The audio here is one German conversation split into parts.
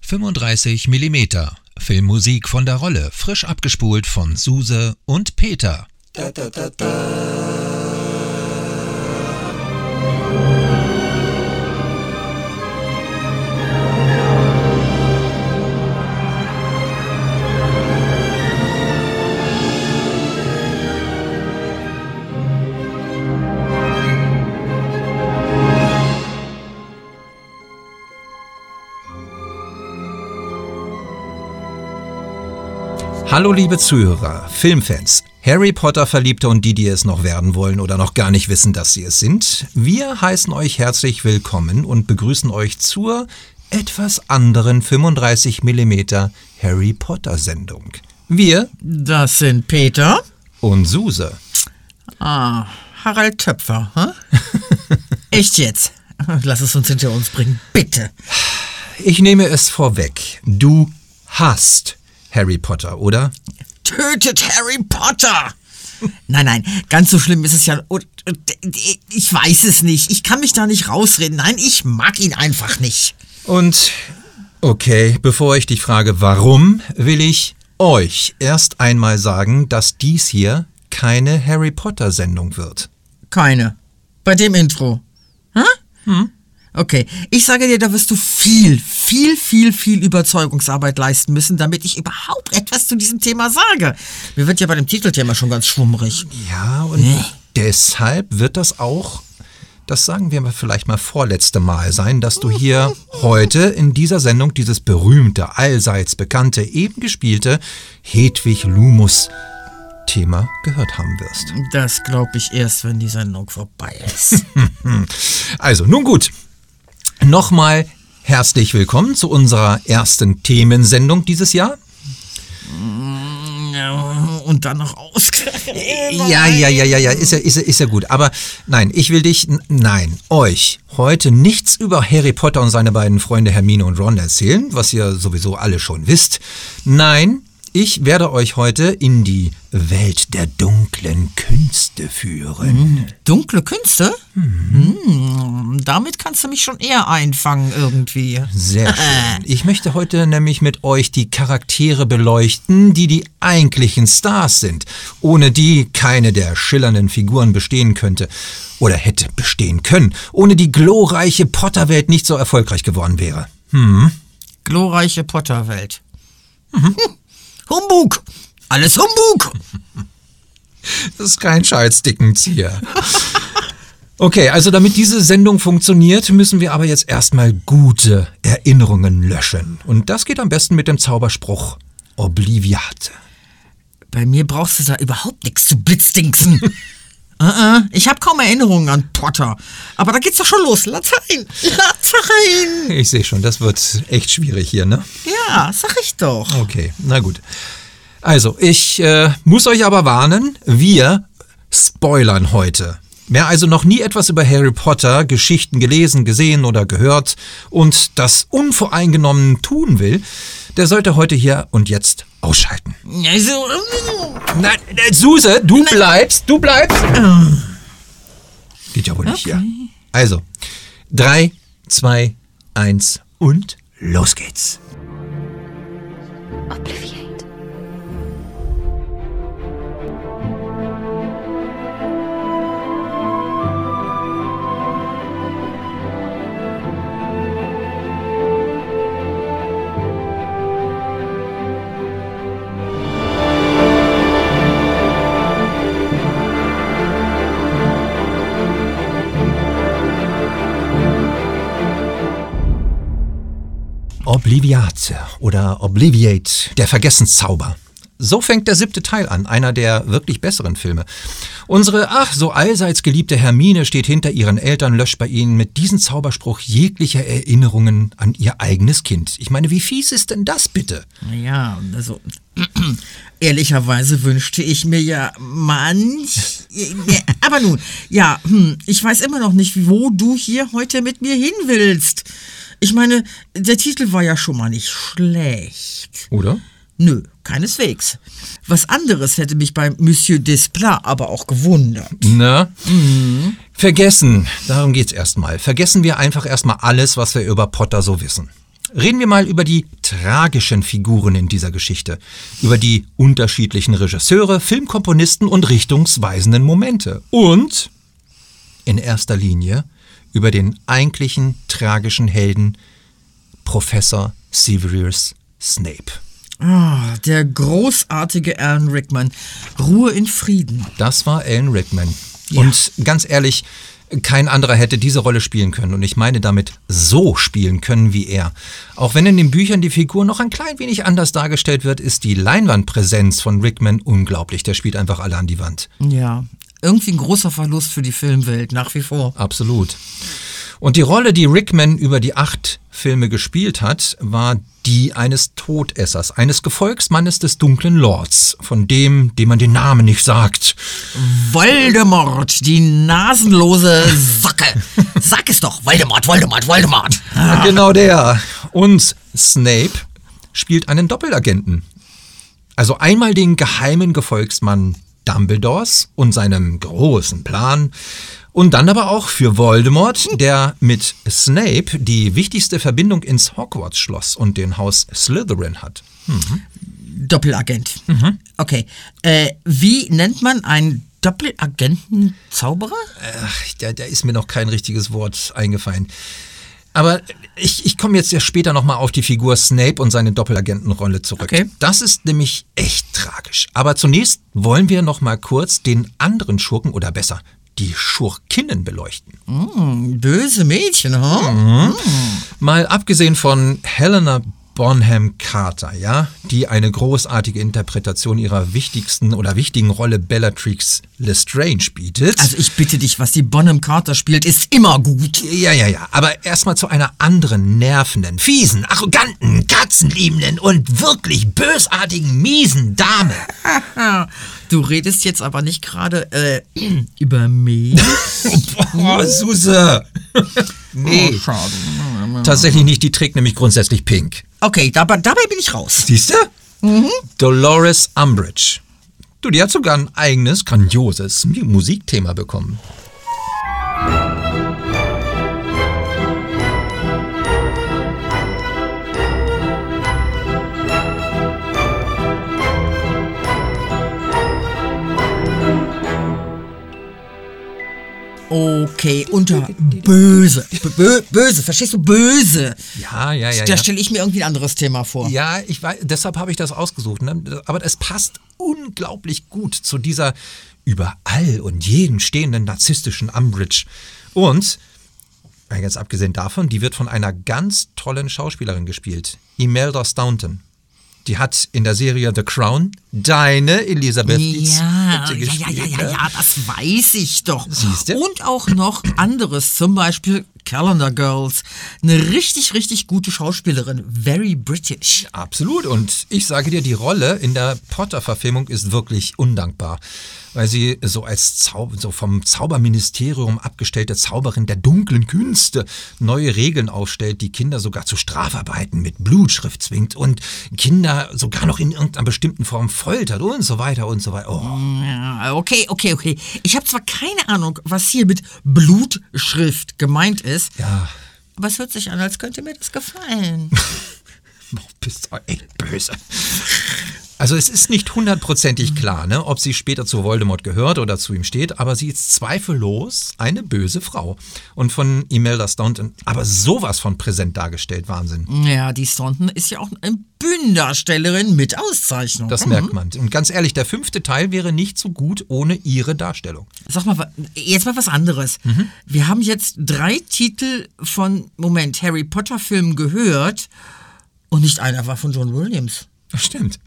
35 Millimeter. Filmmusik von der Rolle, frisch abgespult von Suse und Peter. Hallo liebe Zuhörer, Filmfans, Harry Potter Verliebte und die, die es noch werden wollen oder noch gar nicht wissen, dass sie es sind. Wir heißen euch herzlich willkommen und begrüßen euch zur etwas anderen 35 mm Harry Potter Sendung. Wir, Das sind Peter. und Suse. Ah, Harald Töpfer, hä? Echt jetzt? Lass es uns hinter uns bringen, bitte. Ich nehme es vorweg, du hast Harry Potter, oder? Tötet Harry Potter! Nein, nein, ganz so schlimm ist es ja. Ich weiß es nicht. Ich kann mich da nicht rausreden. Nein, ich mag ihn einfach nicht. Und okay, bevor ich dich frage, warum, will ich euch erst einmal sagen, dass dies hier keine Harry Potter Sendung wird. Keine. Bei dem Intro. Hä? Hm? Okay, ich sage dir, da wirst du viel, viel, viel, viel Überzeugungsarbeit leisten müssen, damit ich überhaupt etwas zu diesem Thema sage. Mir wird ja bei dem Titelthema schon ganz schwummrig. Ja, und deshalb wird das auch, das sagen wir mal vielleicht mal vorletzte Mal sein, dass du hier heute in dieser Sendung dieses berühmte, allseits bekannte, eben gespielte Hedwig Lumus Thema gehört haben wirst. Das glaube ich erst, wenn die Sendung vorbei ist. Also, nun gut. Nochmal herzlich willkommen zu unserer ersten Themensendung dieses Jahr. Und dann noch ausgerechnet. Ja, ja, ja, ja, ja, ist ja, ist ja, ist ja gut. Aber nein, ich will dich, nein, euch heute nichts über Harry Potter und seine beiden Freunde Hermine und Ron erzählen, was ihr sowieso alle schon wisst. Nein, ich werde euch heute in die Welt der dunklen Künste führen. Dunkle Künste? Hm, damit kannst du mich schon eher einfangen irgendwie. Sehr schön. Ich möchte heute nämlich mit euch die Charaktere beleuchten, die die eigentlichen Stars sind, ohne die keine der schillernden Figuren bestehen könnte oder hätte bestehen können, ohne die glorreiche Potterwelt nicht so erfolgreich geworden wäre. Glorreiche Potterwelt. Hm. Humbug! Alles Humbug! Das ist kein Scheißdickenzieher. Okay, also damit diese Sendung funktioniert, müssen wir aber jetzt erstmal gute Erinnerungen löschen. Und das geht am besten mit dem Zauberspruch Obliviate. Bei mir brauchst du da überhaupt nichts zu blitzdingsen. Äh, ich habe kaum Erinnerungen an Potter. Aber da geht's doch schon los. Latein! Latein! Ich sehe schon, das wird echt schwierig hier, ne? Ja, sag ich doch. Okay, na gut. Also, ich äh, muss euch aber warnen, wir spoilern heute. Wer also noch nie etwas über Harry Potter, Geschichten gelesen, gesehen oder gehört und das unvoreingenommen tun will, der sollte heute hier und jetzt ausschalten. Also, Nein, äh, Suse, du bleibst, du bleibst. Geht ja wohl nicht hier. Also, drei, zwei, eins und los geht's. Obliviate oder Obliviate, der Vergessenszauber. So fängt der siebte Teil an, einer der wirklich besseren Filme. Unsere ach so allseits geliebte Hermine steht hinter ihren Eltern, löscht bei ihnen mit diesem Zauberspruch jegliche Erinnerungen an ihr eigenes Kind. Ich meine, wie fies ist denn das bitte? Ja, also ehrlicherweise wünschte ich mir ja manch. Aber nun, ja, hm, ich weiß immer noch nicht, wo du hier heute mit mir hin willst. Ich meine, der Titel war ja schon mal nicht schlecht. Oder? Nö, keineswegs. Was anderes hätte mich bei Monsieur Desplat aber auch gewundert. Na? Vergessen, darum geht's erstmal. Vergessen wir einfach erstmal alles, was wir über Potter so wissen. Reden wir mal über die tragischen Figuren in dieser Geschichte, über die unterschiedlichen Regisseure, Filmkomponisten und richtungsweisenden Momente und in erster Linie über den eigentlichen tragischen Helden Professor Severus Snape. Ah, der großartige Alan Rickman. Ruhe in Frieden. Das war Alan Rickman. Ja. Und ganz ehrlich, kein anderer hätte diese Rolle spielen können. Und ich meine damit so spielen können wie er. Auch wenn in den Büchern die Figur noch ein klein wenig anders dargestellt wird, ist die Leinwandpräsenz von Rickman unglaublich. Der spielt einfach alle an die Wand. Ja, irgendwie ein großer Verlust für die Filmwelt, nach wie vor. Absolut. Und die Rolle, die Rickman über die acht Filme gespielt hat, war die eines Todessers, eines Gefolgsmannes des dunklen Lords, von dem, dem man den Namen nicht sagt. Voldemort, die nasenlose Socke. Sag es doch, Voldemort, Voldemort, Voldemort. Ah. Genau der. Und Snape spielt einen Doppelagenten. Also einmal den geheimen Gefolgsmann Dumbledores und seinem großen Plan und dann aber auch für Voldemort, der mit Snape die wichtigste Verbindung ins Hogwarts-Schloss und den Haus Slytherin hat. Mhm. Doppelagent. Mhm. Okay. Äh, wie nennt man einen Doppelagenten-Zauberer? da, da ist mir noch kein richtiges Wort eingefallen. Aber ich, ich komme jetzt ja später nochmal auf die Figur Snape und seine Doppelagentenrolle zurück. Okay. Das ist nämlich echt tragisch. Aber zunächst wollen wir nochmal kurz den anderen Schurken oder besser die Schurkinnen beleuchten. Mm, böse Mädchen, huh? Mhm. Mm. Mal abgesehen von Helena Bonham Carter, ja, die eine großartige Interpretation ihrer wichtigsten oder wichtigen Rolle Bellatrix Lestrange bietet. Also ich bitte dich, was die Bonham Carter spielt, ist immer gut. Ja, ja, ja. Aber erstmal zu einer anderen nervenden, fiesen, arroganten, katzenliebenden und wirklich bösartigen, miesen Dame. Du redest jetzt aber nicht gerade äh, über mich. Boah, Suse. nee. Oh, schade. Tatsächlich nicht, die trägt nämlich grundsätzlich pink. Okay, dabei, dabei bin ich raus. Siehst du? Mhm. Dolores Umbridge. Du, die hat sogar ein eigenes, grandioses Musikthema bekommen. Okay, unter böse. Bö böse, verstehst du? Böse. Ja, ja, ja. Da stelle ich mir irgendwie ein anderes Thema vor. Ja, ich weiß, deshalb habe ich das ausgesucht. Ne? Aber es passt unglaublich gut zu dieser überall und jeden stehenden narzisstischen Umbridge. Und, ganz abgesehen davon, die wird von einer ganz tollen Schauspielerin gespielt. Imelda Staunton. Die hat in der Serie The Crown deine Elisabeth ja, ja, ja, ja, ja, ja, das weiß ich doch. Siehst du? Und auch noch anderes, zum Beispiel Calendar Girls. Eine richtig, richtig gute Schauspielerin. Very British. Absolut. Und ich sage dir, die Rolle in der Potter-Verfilmung ist wirklich undankbar weil sie so als Zau so vom Zauberministerium abgestellte Zauberin der dunklen Künste neue Regeln aufstellt, die Kinder sogar zu Strafarbeiten mit Blutschrift zwingt und Kinder sogar noch in irgendeiner bestimmten Form foltert und so weiter und so weiter. Oh. Okay, okay, okay. Ich habe zwar keine Ahnung, was hier mit Blutschrift gemeint ist. Ja. Aber es hört sich an, als könnte mir das gefallen. Du bist echt böse. Also es ist nicht hundertprozentig klar, ne, ob sie später zu Voldemort gehört oder zu ihm steht, aber sie ist zweifellos eine böse Frau. Und von Imelda Staunton aber sowas von präsent dargestellt, Wahnsinn. Ja, die Staunton ist ja auch eine Bühnendarstellerin mit Auszeichnung. Das mhm. merkt man. Und ganz ehrlich, der fünfte Teil wäre nicht so gut ohne ihre Darstellung. Sag mal, jetzt mal was anderes. Mhm. Wir haben jetzt drei Titel von, Moment, Harry Potter Filmen gehört und nicht einer war von John Williams. Das stimmt.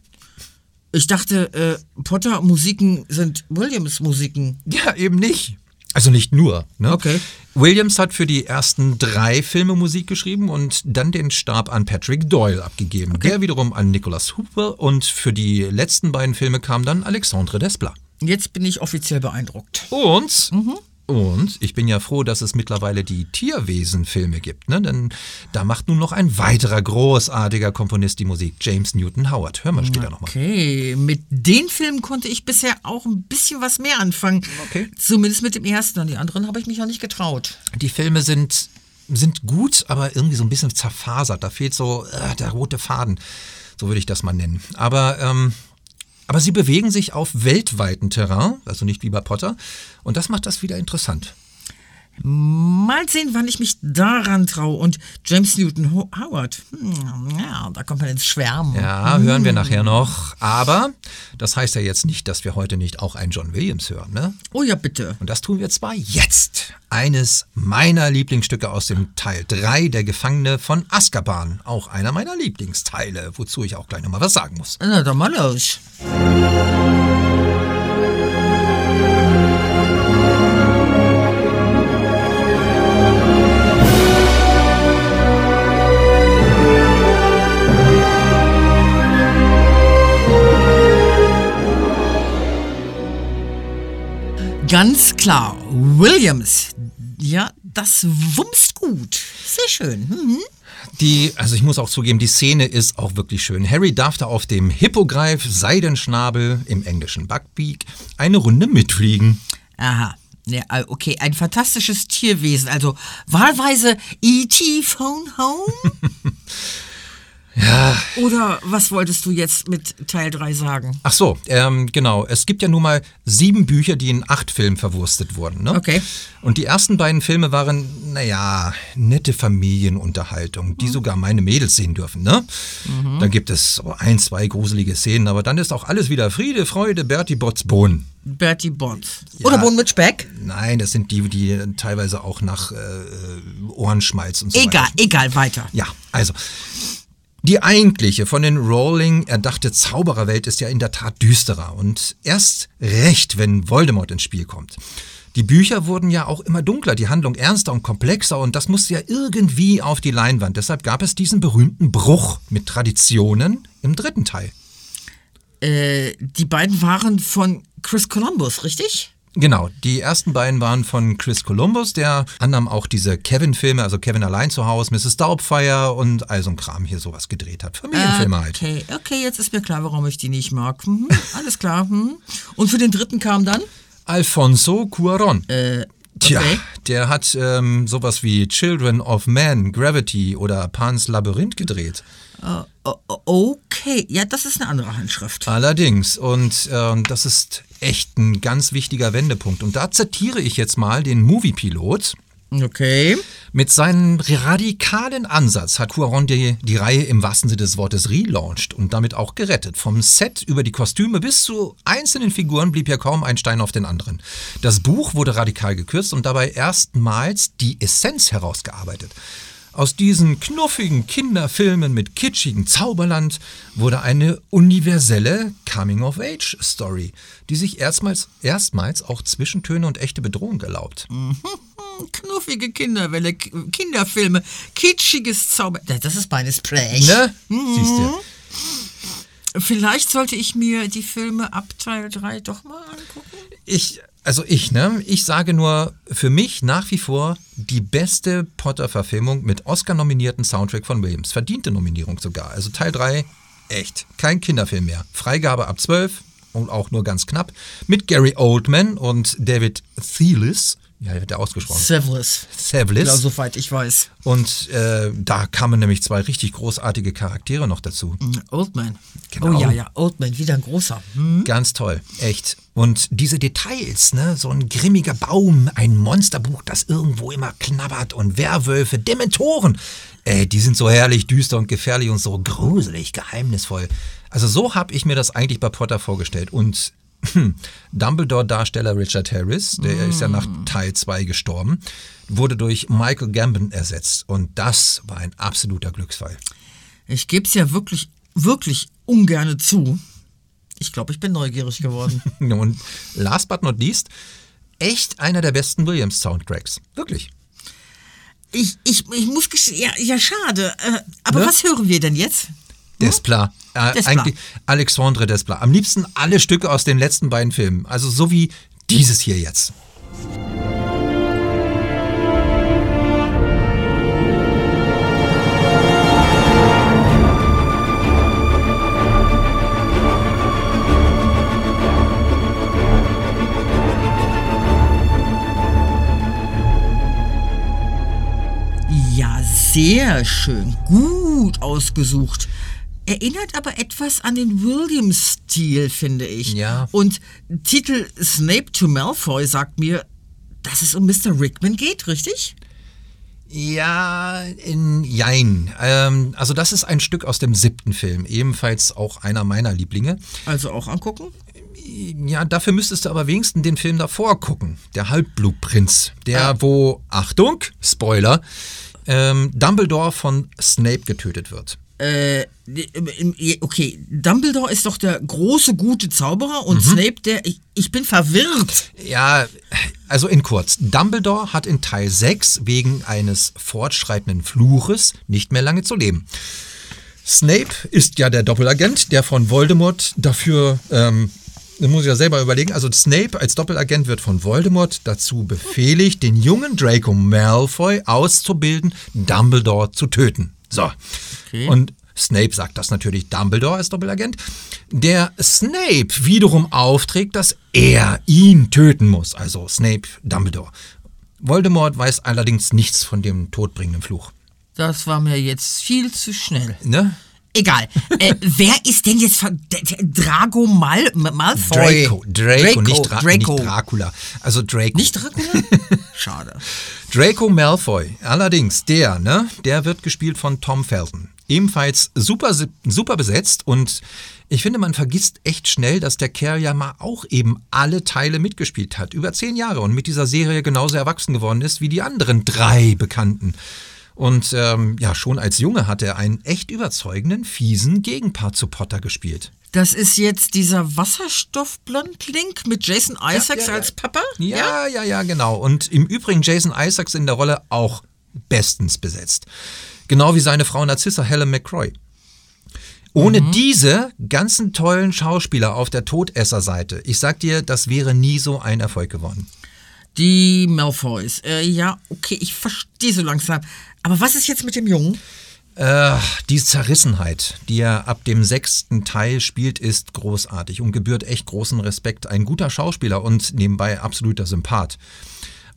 Ich dachte, äh, Potter-Musiken sind Williams-Musiken. Ja, eben nicht. Also nicht nur. Ne? Okay. Williams hat für die ersten drei Filme Musik geschrieben und dann den Stab an Patrick Doyle abgegeben. Okay. Der wiederum an Nicholas Hooper und für die letzten beiden Filme kam dann Alexandre Desplat. Jetzt bin ich offiziell beeindruckt. Und, mhm. Und ich bin ja froh, dass es mittlerweile die Tierwesen-Filme gibt, ne? denn da macht nun noch ein weiterer großartiger Komponist die Musik, James Newton Howard. Hören wir später nochmal. Okay, mit den Filmen konnte ich bisher auch ein bisschen was mehr anfangen. Okay. Zumindest mit dem ersten. An die anderen habe ich mich noch nicht getraut. Die Filme sind, sind gut, aber irgendwie so ein bisschen zerfasert. Da fehlt so äh, der rote Faden. So würde ich das mal nennen. Aber ähm, aber sie bewegen sich auf weltweiten Terrain, also nicht wie bei Potter. Und das macht das wieder interessant. Mal sehen, wann ich mich daran traue. Und James Newton Ho Howard, hm, ja, da kommt man ins Schwärmen. Ja, hören wir nachher noch. Aber das heißt ja jetzt nicht, dass wir heute nicht auch einen John Williams hören, ne? Oh ja, bitte. Und das tun wir zwar jetzt. Eines meiner Lieblingsstücke aus dem Teil 3, Der Gefangene von Azkaban. Auch einer meiner Lieblingsteile, wozu ich auch gleich nochmal was sagen muss. Na, dann mal los. Ganz klar, Williams. Ja, das wumst gut. Sehr schön. Mhm. Die, also ich muss auch zugeben, die Szene ist auch wirklich schön. Harry darf da auf dem Hippogreif Seidenschnabel im englischen Buckbeak eine Runde mitfliegen. Aha. Ja, äh, okay, ein fantastisches Tierwesen. Also wahlweise E.T. Phone Home? Ja. Oder was wolltest du jetzt mit Teil 3 sagen? Ach so, ähm, genau. Es gibt ja nun mal sieben Bücher, die in acht Filmen verwurstet wurden. Ne? Okay. Und die ersten beiden Filme waren, naja, nette Familienunterhaltung, die sogar meine Mädels sehen dürfen. Ne? Da gibt es so ein, zwei gruselige Szenen, aber dann ist auch alles wieder Friede, Freude, Bertie Botts Bohnen. Bertie Botts. Oder Bohnen mit Speck? Nein, das sind die, die teilweise auch nach äh, Ohrenschmalz und so Egal, weiter. egal, weiter. Ja, also. Die eigentliche von den Rowling erdachte Zaubererwelt ist ja in der Tat düsterer und erst recht, wenn Voldemort ins Spiel kommt. Die Bücher wurden ja auch immer dunkler, die Handlung ernster und komplexer und das musste ja irgendwie auf die Leinwand. Deshalb gab es diesen berühmten Bruch mit Traditionen im dritten Teil. Äh, die beiden waren von Chris Columbus, richtig? Genau, die ersten beiden waren von Chris Columbus, der anderem auch diese Kevin-Filme, also Kevin allein zu Hause, Mrs. Doubtfire und all so ein Kram hier sowas gedreht hat. Familienfilme halt. Okay, okay, jetzt ist mir klar, warum ich die nicht mag. Mhm, alles klar. Mhm. Und für den dritten kam dann? Alfonso Cuaron. Äh, Tja, okay. der hat ähm, sowas wie Children of Man, Gravity oder Pan's Labyrinth gedreht. O- Okay, ja, das ist eine andere Handschrift. Allerdings, und ähm, das ist echt ein ganz wichtiger Wendepunkt. Und da zitiere ich jetzt mal den Movie-Pilot. Okay. Mit seinem radikalen Ansatz hat Cuaron die, die Reihe im wahrsten Sinne des Wortes relaunched und damit auch gerettet. Vom Set über die Kostüme bis zu einzelnen Figuren blieb ja kaum ein Stein auf den anderen. Das Buch wurde radikal gekürzt und dabei erstmals die Essenz herausgearbeitet. Aus diesen knuffigen Kinderfilmen mit kitschigem Zauberland wurde eine universelle Coming-of-Age-Story, die sich erstmals, erstmals auch Zwischentöne und echte Bedrohung erlaubt. Hm, Knuffige Kinderwelle, Kinderfilme, kitschiges Zauber. Das ist meines Sprech. Ne? Siehst du. Vielleicht sollte ich mir die Filme ab Teil 3 doch mal angucken. Ich, also ich, ne? Ich sage nur, für mich nach wie vor die beste Potter-Verfilmung mit Oscar-nominierten Soundtrack von Williams. Verdiente Nominierung sogar. Also Teil 3, echt. Kein Kinderfilm mehr. Freigabe ab 12 und auch nur ganz knapp. Mit Gary Oldman und David Thewlis. Ja, wird der ausgesprochen. Severus. Thewlis. Ja, soweit ich weiß. Und äh, da kamen nämlich zwei richtig großartige Charaktere noch dazu. Oldman. Genau. Oh ja, ja, Oldman, wieder ein großer. Hm? Ganz toll, echt. Und diese Details, ne, so ein grimmiger Baum, ein Monsterbuch, das irgendwo immer knabbert und Werwölfe, Dementoren. Ey, die sind so herrlich düster und gefährlich und so gruselig, geheimnisvoll. Also so habe ich mir das eigentlich bei Potter vorgestellt. Und Dumbledore-Darsteller Richard Harris, der ist ja nach Teil 2 gestorben, wurde durch Michael Gambon ersetzt. Und das war ein absoluter Glücksfall. Ich gebe es ja wirklich, wirklich ungerne zu. Ich glaube, ich bin neugierig geworden. Und last but not least, echt einer der besten Williams-Soundtracks. Wirklich. ich, ich, ich muss gestehen, ja, ja, schade. Äh, aber Ne? was hören wir denn jetzt? Despla. Hm? Äh, Desplat. Eigentlich Alexandre Despla. Am liebsten alle Stücke aus den letzten beiden Filmen. Also so wie dieses hier jetzt. sehr schön, gut ausgesucht. Erinnert aber etwas an den Williams-Stil, finde ich. Ja. Und Titel Snape to Malfoy sagt mir, dass es um Mr. Rickman geht, richtig? Ja, in Jein. Ähm, also das ist ein Stück aus dem siebten Film, ebenfalls auch einer meiner Lieblinge. Also auch angucken? Ja, dafür müsstest du aber wenigstens den Film davor gucken. Der Halbblutprinz. Der, wo, Achtung, Spoiler, ähm, Dumbledore von Snape getötet wird. Äh, okay, Dumbledore ist doch der große, gute Zauberer und Snape der. Ich, ich bin verwirrt. Ja, also in kurz. Dumbledore hat in Teil 6 wegen eines fortschreitenden Fluches nicht mehr lange zu leben. Snape ist ja der Doppelagent, der von Voldemort dafür, ähm, das muss ich ja selber überlegen, also Snape als Doppelagent wird von Voldemort dazu befehligt, den jungen Draco Malfoy auszubilden, Dumbledore zu töten. So. Okay. Und Snape sagt das natürlich Dumbledore als Doppelagent, der Snape wiederum aufträgt, dass er ihn töten muss. Also Snape, Dumbledore. Voldemort weiß allerdings nichts von dem todbringenden Fluch. Das war mir jetzt viel zu schnell. Ne? Egal. äh, wer ist denn jetzt Drago Mal Malfoy? Draco, Draco, nicht, Dra Draco. nicht Dracula. Also Draco. Nicht Dracula? Schade. Draco Malfoy, allerdings der, ne, der wird gespielt von Tom Felton. Ebenfalls super, super besetzt und ich finde, man vergisst echt schnell, dass der Kerl ja mal auch eben alle Teile mitgespielt hat. Über zehn Jahre und mit dieser Serie genauso erwachsen geworden ist wie die anderen drei Bekannten. Und ähm, ja, schon als Junge hat er einen echt überzeugenden, fiesen Gegenpart zu Potter gespielt. Das ist jetzt dieser Wasserstoffblondling mit Jason Isaacs ja, ja. als Papa? Ja, ja, ja, genau. Und im Übrigen Jason Isaacs in der Rolle auch bestens besetzt. Genau wie seine Frau Narcissa Helen McCroy. Ohne diese ganzen tollen Schauspieler auf der Todesser-Seite, ich sag dir, das wäre nie so ein Erfolg geworden. Die Malfoys. Äh, ja, okay, ich verstehe so langsam. Aber was ist jetzt mit dem Jungen? Äh, die Zerrissenheit, die er ab dem sechsten Teil spielt, ist großartig und gebührt echt großen Respekt. Ein guter Schauspieler und nebenbei absoluter Sympath.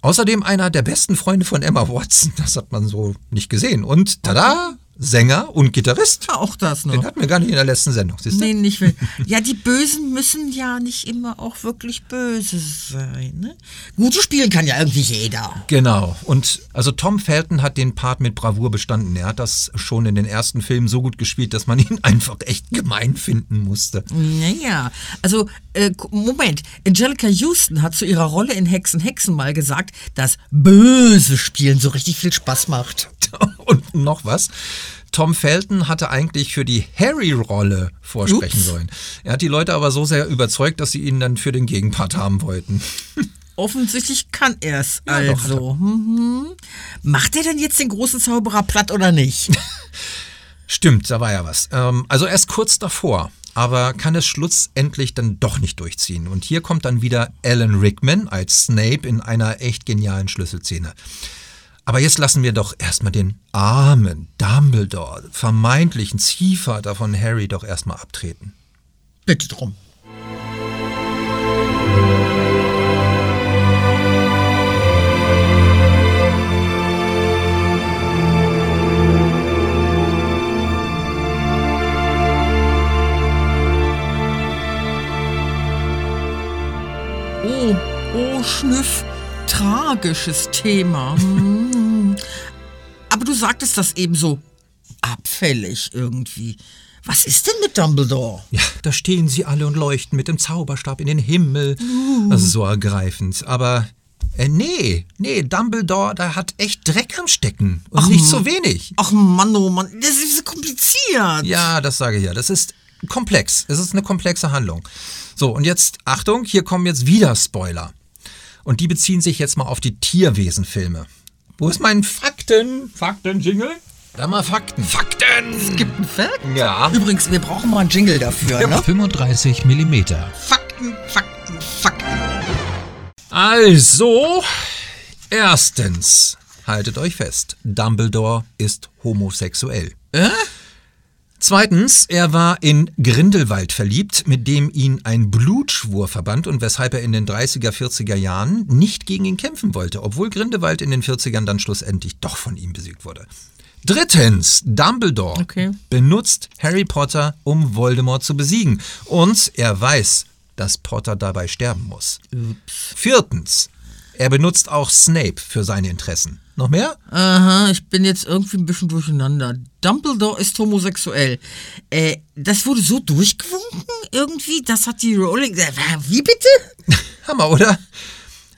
Außerdem einer der besten Freunde von Emma Watson. Das hat man so nicht gesehen. Und tada, Sänger und Gitarrist. Ja, auch das noch. Den hatten wir gar nicht in der letzten Sendung. Siehst? Nee, nicht will. Ja, die Bösen müssen ja nicht immer auch wirklich böse sein. Ne? Gute spielen kann ja irgendwie jeder. Genau. Und also Tom Felton hat den Part mit Bravour bestanden. Er hat das schon in den ersten Filmen so gut gespielt, dass man ihn einfach echt gemein finden musste. Naja, also, äh, Moment. Angelica Houston hat zu ihrer Rolle in Hexen Hexen mal gesagt, dass böse Spielen so richtig viel Spaß macht. Und noch was. Tom Felton hatte eigentlich für die Harry-Rolle vorsprechen Ups. sollen. Er hat die Leute aber so sehr überzeugt, dass sie ihn dann für den Gegenpart haben wollten. Offensichtlich kann er es Ja, also. Mhm. Macht er denn jetzt den großen Zauberer platt oder nicht? Stimmt, da war ja was. Ähm, also erst kurz davor, aber kann es schlussendlich dann doch nicht durchziehen. Und hier kommt dann wieder Alan Rickman als Snape in einer echt genialen Schlüsselszene. Aber jetzt lassen wir doch erstmal den armen Dumbledore, vermeintlichen Ziehvater von Harry, doch erstmal abtreten. Bitte drum. Oh, oh, Schnüff. Tragisches Thema. Hm. Aber du sagtest das eben so abfällig irgendwie. Was ist denn mit Dumbledore? Ja, da stehen sie alle und leuchten mit dem Zauberstab in den Himmel. Das ist so ergreifend. Aber äh, nee, nee, Dumbledore, der hat echt Dreck am Stecken. Und nicht so wenig. Ach Mann, oh Mann, das ist so kompliziert. Ja, das sage ich ja. Das ist komplex. Es ist eine komplexe Handlung. So, und jetzt, Achtung, hier kommen jetzt wieder Spoiler. Und die beziehen sich jetzt mal auf die Tierwesenfilme. Wo ist mein Fakten? Fakten-Jingle? Da mal Fakten. Fakten! Gibt einen Fact? Ja. Übrigens, wir brauchen mal einen Jingle dafür, ne? 35 mm. Fakten, Fakten, Fakten. Also, erstens, haltet euch fest, Dumbledore ist homosexuell. Äh? Zweitens, er war in Grindelwald verliebt, mit dem ihn ein Blutschwur verband und weshalb er in den 30er, 40er Jahren nicht gegen ihn kämpfen wollte, obwohl Grindelwald in den 40ern dann schlussendlich doch von ihm besiegt wurde. Drittens, Dumbledore Okay. benutzt Harry Potter, um Voldemort zu besiegen. Und er weiß, dass Potter dabei sterben muss. Viertens, er benutzt auch Snape für seine Interessen. Noch mehr? Aha, ich bin jetzt irgendwie ein bisschen durcheinander. Dumbledore ist homosexuell. Äh, das wurde so durchgewunken irgendwie, das hat die Rowling... Äh, wie bitte? Hammer, oder?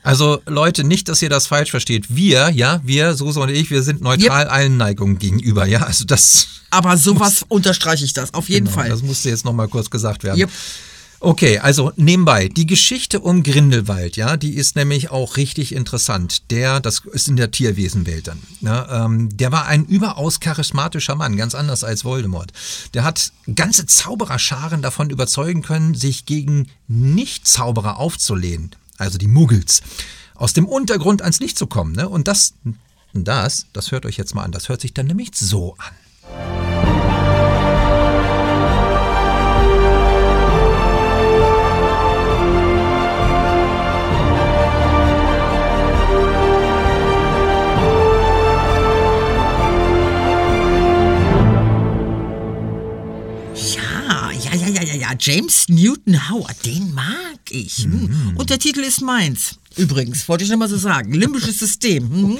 Also Leute, nicht, dass ihr das falsch versteht. Wir, ja, wir, Susa und ich, wir sind neutral allen Neigungen gegenüber, ja. Also das, Aber sowas unterstreiche ich das, auf jeden genau, Fall. das musste jetzt nochmal kurz gesagt werden. Yep. Okay, also nebenbei, die Geschichte um Grindelwald, ja, die ist nämlich auch richtig interessant. Der, das ist in der Tierwesenwelt dann, ne, ähm, der war ein überaus charismatischer Mann, ganz anders als Voldemort. Der hat ganze Zaubererscharen davon überzeugen können, sich gegen Nicht-Zauberer aufzulehnen, also die Muggels, aus dem Untergrund ans Licht zu kommen. Ne? Und das, das, das hört euch jetzt mal an, das hört sich dann nämlich so an. James Newton Howard, den mag ich. Hm. Und der Titel ist meins. Übrigens, wollte ich noch mal so sagen. Limbisches System. Hm.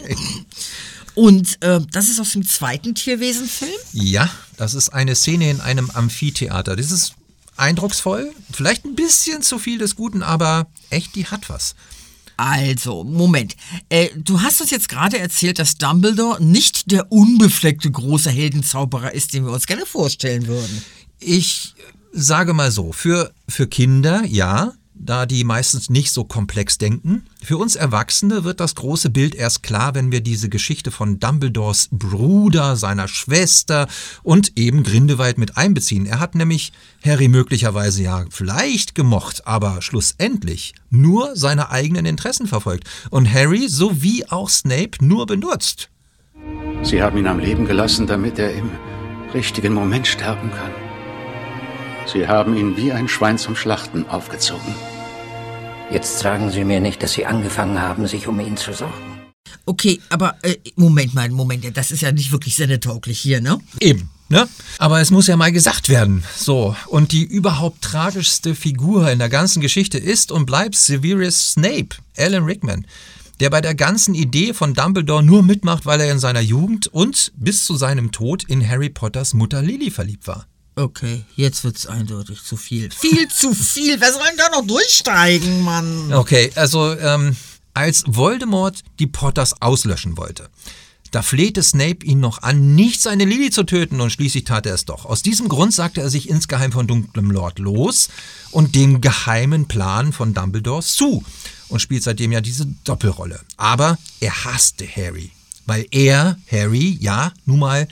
Und äh, das ist aus dem zweiten Tierwesenfilm? Ja, das ist eine Szene in einem Amphitheater. Das ist eindrucksvoll, vielleicht ein bisschen zu viel des Guten, aber echt, die hat was. Also, Moment. Äh, du hast uns jetzt gerade erzählt, dass Dumbledore nicht der unbefleckte große Heldenzauberer ist, den wir uns gerne vorstellen würden. Ich sage mal so, für, für Kinder ja, da die meistens nicht so komplex denken. Für uns Erwachsene wird das große Bild erst klar, wenn wir diese Geschichte von Dumbledores Bruder, seiner Schwester und eben Grindelwald mit einbeziehen. Er hat nämlich Harry möglicherweise ja vielleicht gemocht, aber schlussendlich nur seine eigenen Interessen verfolgt und Harry sowie auch Snape nur benutzt. Sie haben ihn am Leben gelassen, damit er im richtigen Moment sterben kann. Sie haben ihn wie ein Schwein zum Schlachten aufgezogen. Jetzt sagen Sie mir nicht, dass Sie angefangen haben, sich um ihn zu sorgen. Okay, aber äh, Moment mal, Moment, das ist ja nicht wirklich sendetauglich hier, ne? Eben. Ne? Aber es muss ja mal gesagt werden. So, und die überhaupt tragischste Figur in der ganzen Geschichte ist und bleibt Severus Snape, Alan Rickman, der bei der ganzen Idee von Dumbledore nur mitmacht, weil er in seiner Jugend und bis zu seinem Tod in Harry Potters Mutter Lily verliebt war. Okay, jetzt wird's eindeutig zu viel. Viel zu viel. Wer soll denn da noch durchsteigen, Mann? Okay, also ähm, als Voldemort die Potters auslöschen wollte, da flehte Snape ihn noch an, nicht seine Lily zu töten und schließlich tat er es doch. Aus diesem Grund sagte er sich insgeheim von Dunklem Lord los und dem geheimen Plan von Dumbledore zu und spielt seitdem ja diese Doppelrolle. Aber er hasste Harry, weil er, Harry, ja, nun mal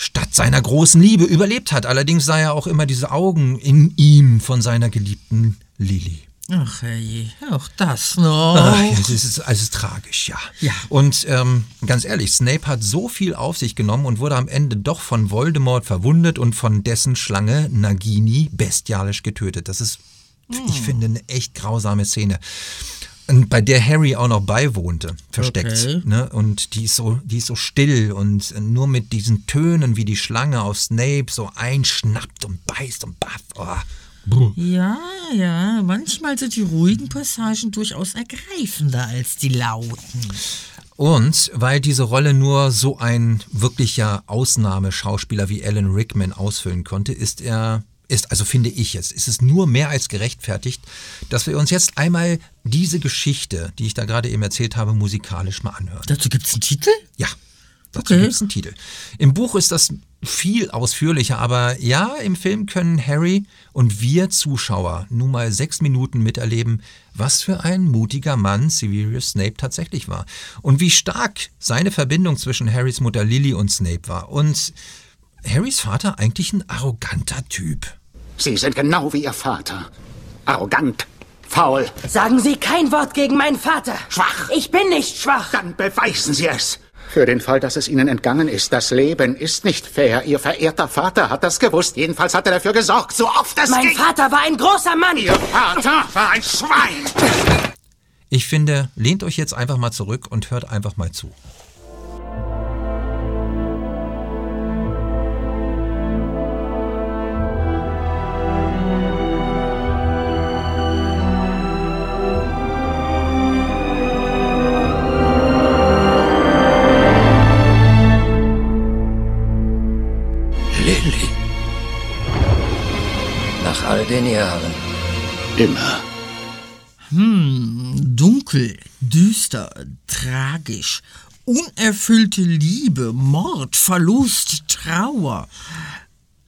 statt seiner großen Liebe überlebt hat. Allerdings sah er auch immer diese Augen in ihm von seiner geliebten Lily. Ach, herrje, auch das noch. Ach, ja, es ist, es ist tragisch, ja. Ja. Und ähm, ganz ehrlich, Snape hat so viel auf sich genommen und wurde am Ende doch von Voldemort verwundet und von dessen Schlange Nagini bestialisch getötet. Das ist, ich finde, eine echt grausame Szene. Bei der Harry auch noch beiwohnte, versteckt. Okay. Ne? Und die ist, so, die ist so still und nur mit diesen Tönen, wie die Schlange auf Snape so einschnappt und beißt und baff. Oh. Ja, ja, manchmal sind die ruhigen Passagen durchaus ergreifender als die lauten. Und weil diese Rolle nur so ein wirklicher Ausnahmeschauspieler wie Alan Rickman ausfüllen konnte, ist er, ist, also finde ich jetzt, ist es nur mehr als gerechtfertigt, dass wir uns jetzt einmal diese Geschichte, die ich da gerade eben erzählt habe, musikalisch mal anhören. Dazu gibt's einen Titel? Ja, dazu Okay. gibt es einen Titel. Im Buch ist das viel ausführlicher, aber ja, im Film können Harry und wir Zuschauer nun mal sechs Minuten miterleben, was für ein mutiger Mann Severus Snape tatsächlich war und wie stark seine Verbindung zwischen Harrys Mutter Lily und Snape war und Harrys Vater eigentlich ein arroganter Typ. Sie sind genau wie Ihr Vater. Arrogant, faul, Sagen Sie kein Wort gegen meinen Vater. schwach. Ich bin nicht schwach. Dann beweisen Sie es. Für den Fall, dass es Ihnen entgangen ist, das Leben ist nicht fair. Ihr verehrter Vater hat das gewusst. Jedenfalls hat er dafür gesorgt, so oft es Mein ging. Vater war ein großer Mann. Ihr Vater war ein Schwein. Ich finde, lehnt euch jetzt einfach mal zurück und hört einfach mal zu. Immer. Dunkel, düster, tragisch, unerfüllte Liebe, Mord, Verlust, Trauer.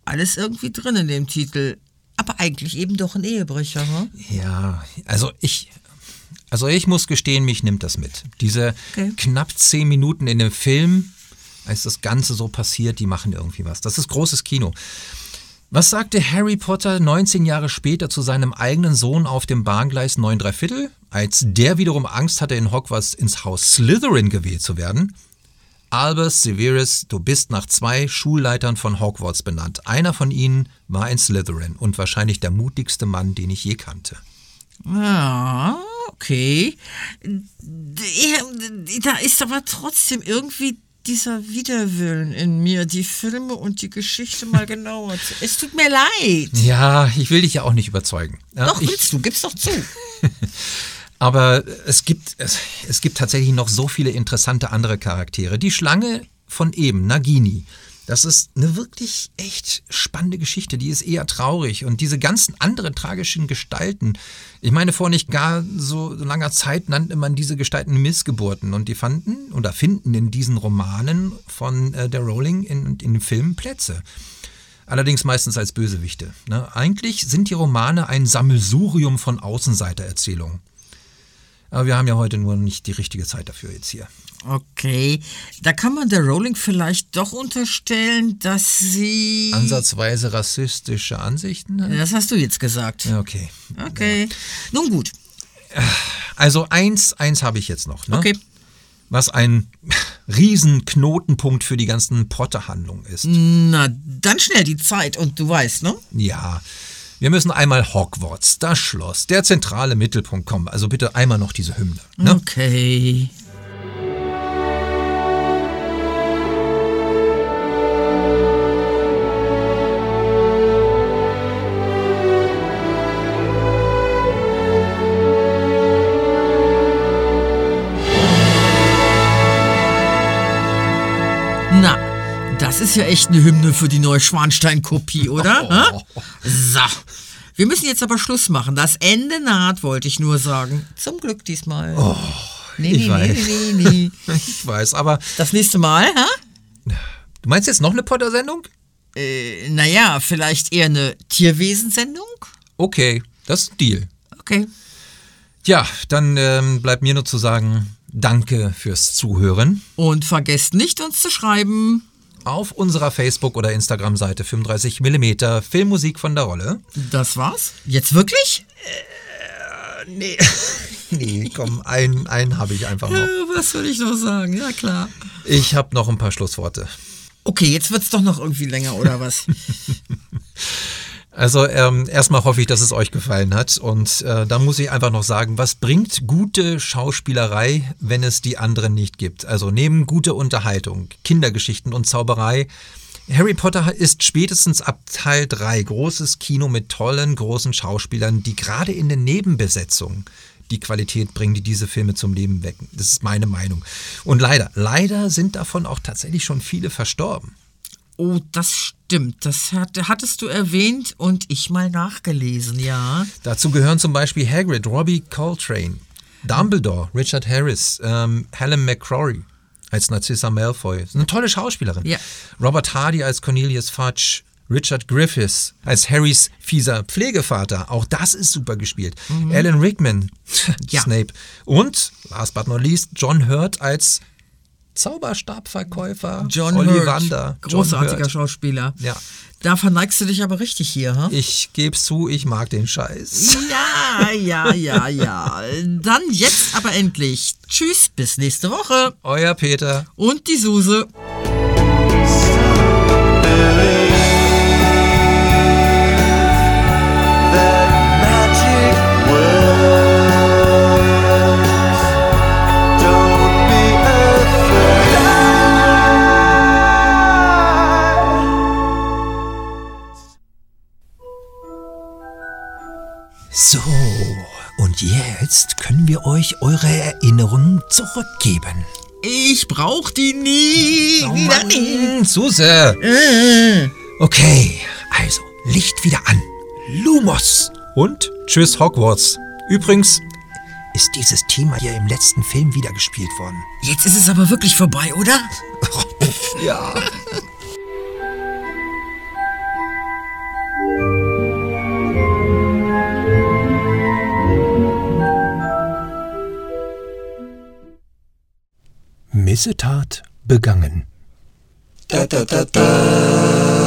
Alles irgendwie drin in dem Titel. Aber eigentlich eben doch ein Ehebrecher, hm? Ja, also ich. Also ich muss gestehen, mich nimmt das mit. Diese Okay. knapp zehn Minuten in dem Film, als das Ganze so passiert, die machen irgendwie was. Das ist großes Kino. Was sagte Harry Potter 19 Jahre später zu seinem eigenen Sohn auf dem Bahngleis 9 3 Viertel, als der wiederum Angst hatte, in Hogwarts ins Haus Slytherin gewählt zu werden? Albus Severus, du bist nach zwei Schulleitern von Hogwarts benannt. Einer von ihnen war ein Slytherin und wahrscheinlich der mutigste Mann, den ich je kannte. Ja, okay. Da ist aber trotzdem irgendwie dieser Widerwillen in mir, die Filme und die Geschichte mal genauer zu. Es tut mir leid. Ja, ich will dich ja auch nicht überzeugen. Ja, Doch, ich, willst du, gib's doch zu. aber es gibt, es, es gibt tatsächlich noch so viele interessante andere Charaktere. Die Schlange von eben, Nagini. Das ist eine wirklich echt spannende Geschichte. Die ist eher traurig. Und diese ganzen anderen tragischen Gestalten. Ich meine, vor nicht gar so langer Zeit nannte man diese Gestalten Missgeburten. Und die fanden oder finden in diesen Romanen von äh, der Rowling in, in den Filmen Plätze. Allerdings meistens als Bösewichte. Ne? Eigentlich sind die Romane ein Sammelsurium von Außenseitererzählungen. Aber wir haben ja heute nur nicht die richtige Zeit dafür jetzt hier. Okay, da kann man der Rowling vielleicht doch unterstellen, dass sie. Ansatzweise rassistische Ansichten? hat? Das hast du jetzt gesagt. Ja, okay. Okay. Nun gut. Also eins, eins habe ich jetzt noch. Ne? Okay. Was ein riesen Knotenpunkt für die ganzen Potter-Handlungen ist. Na, dann schnell die Zeit und du weißt, ne? Ja. Wir müssen einmal Hogwarts, das Schloss, der zentrale Mittelpunkt kommen. Also bitte einmal noch diese Hymne. Ne? Okay. Ist ja echt eine Hymne für die Neuschwanstein-Kopie, oder? Hä? So. Wir müssen jetzt aber Schluss machen. Das Ende naht, wollte ich nur sagen. Zum Glück diesmal. Oh, nee, ich nee, weiß. nee, nee, nee. Ich weiß, aber Das nächste Mal, hä? du meinst jetzt noch eine Potter-Sendung? Äh, naja, vielleicht eher eine Tierwesensendung? Okay, das ist ein Deal. Okay. Ja, dann ähm, bleibt mir nur zu sagen, danke fürs Zuhören. Und vergesst nicht, uns zu schreiben. Auf unserer Facebook- oder Instagram-Seite 35mm Filmmusik von der Rolle. Das war's? Jetzt wirklich? Nee, nee, komm, einen, einen habe ich einfach noch. Äh, Was soll ich noch sagen? Ja, klar. Ich habe noch ein paar Schlussworte. Okay, jetzt wird's doch noch irgendwie länger, oder was? Also ähm, erstmal hoffe ich, dass es euch gefallen hat. Und äh, dann muss ich einfach noch sagen, was bringt gute Schauspielerei, wenn es die anderen nicht gibt? Also neben gute Unterhaltung, Kindergeschichten und Zauberei. Harry Potter ist spätestens ab Teil 3 großes Kino mit tollen, großen Schauspielern, die gerade in den Nebenbesetzungen die Qualität bringen, die diese Filme zum Leben wecken. Das ist meine Meinung. Und leider, leider sind davon auch tatsächlich schon viele verstorben. Oh, das stimmt. Das hat, hattest du erwähnt und ich mal nachgelesen, ja. Dazu gehören zum Beispiel Hagrid, Robbie Coltrane, Dumbledore, Richard Harris, ähm, Helen McCrory als Narcissa Malfoy. Eine tolle Schauspielerin. Ja. Robert Hardy als Cornelius Fudge, Richard Griffiths als Harrys fieser Pflegevater. Auch das ist super gespielt. Alan Rickman, Ja. Snape. Und, last but not least, John Hurt als Zauberstabverkäufer John Ollivander. Großartiger John. Schauspieler. Ja. Da verneigst du dich aber richtig hier, ha? Ich geb's zu, ich mag den Scheiß. Ja, ja, ja, ja. Dann jetzt aber endlich. Tschüss, bis nächste Woche. Euer Peter. Und die Suse. So, und jetzt können wir euch eure Erinnerungen zurückgeben. Ich brauch die nie. Oh wieder nie. Suse. Äh. Okay, also Licht wieder an. Lumos. Und tschüss Hogwarts. Übrigens ist dieses Thema hier im letzten Film wieder gespielt worden. Jetzt ist es aber wirklich vorbei, oder? Ja. Missetat begangen. Da, da, da, da.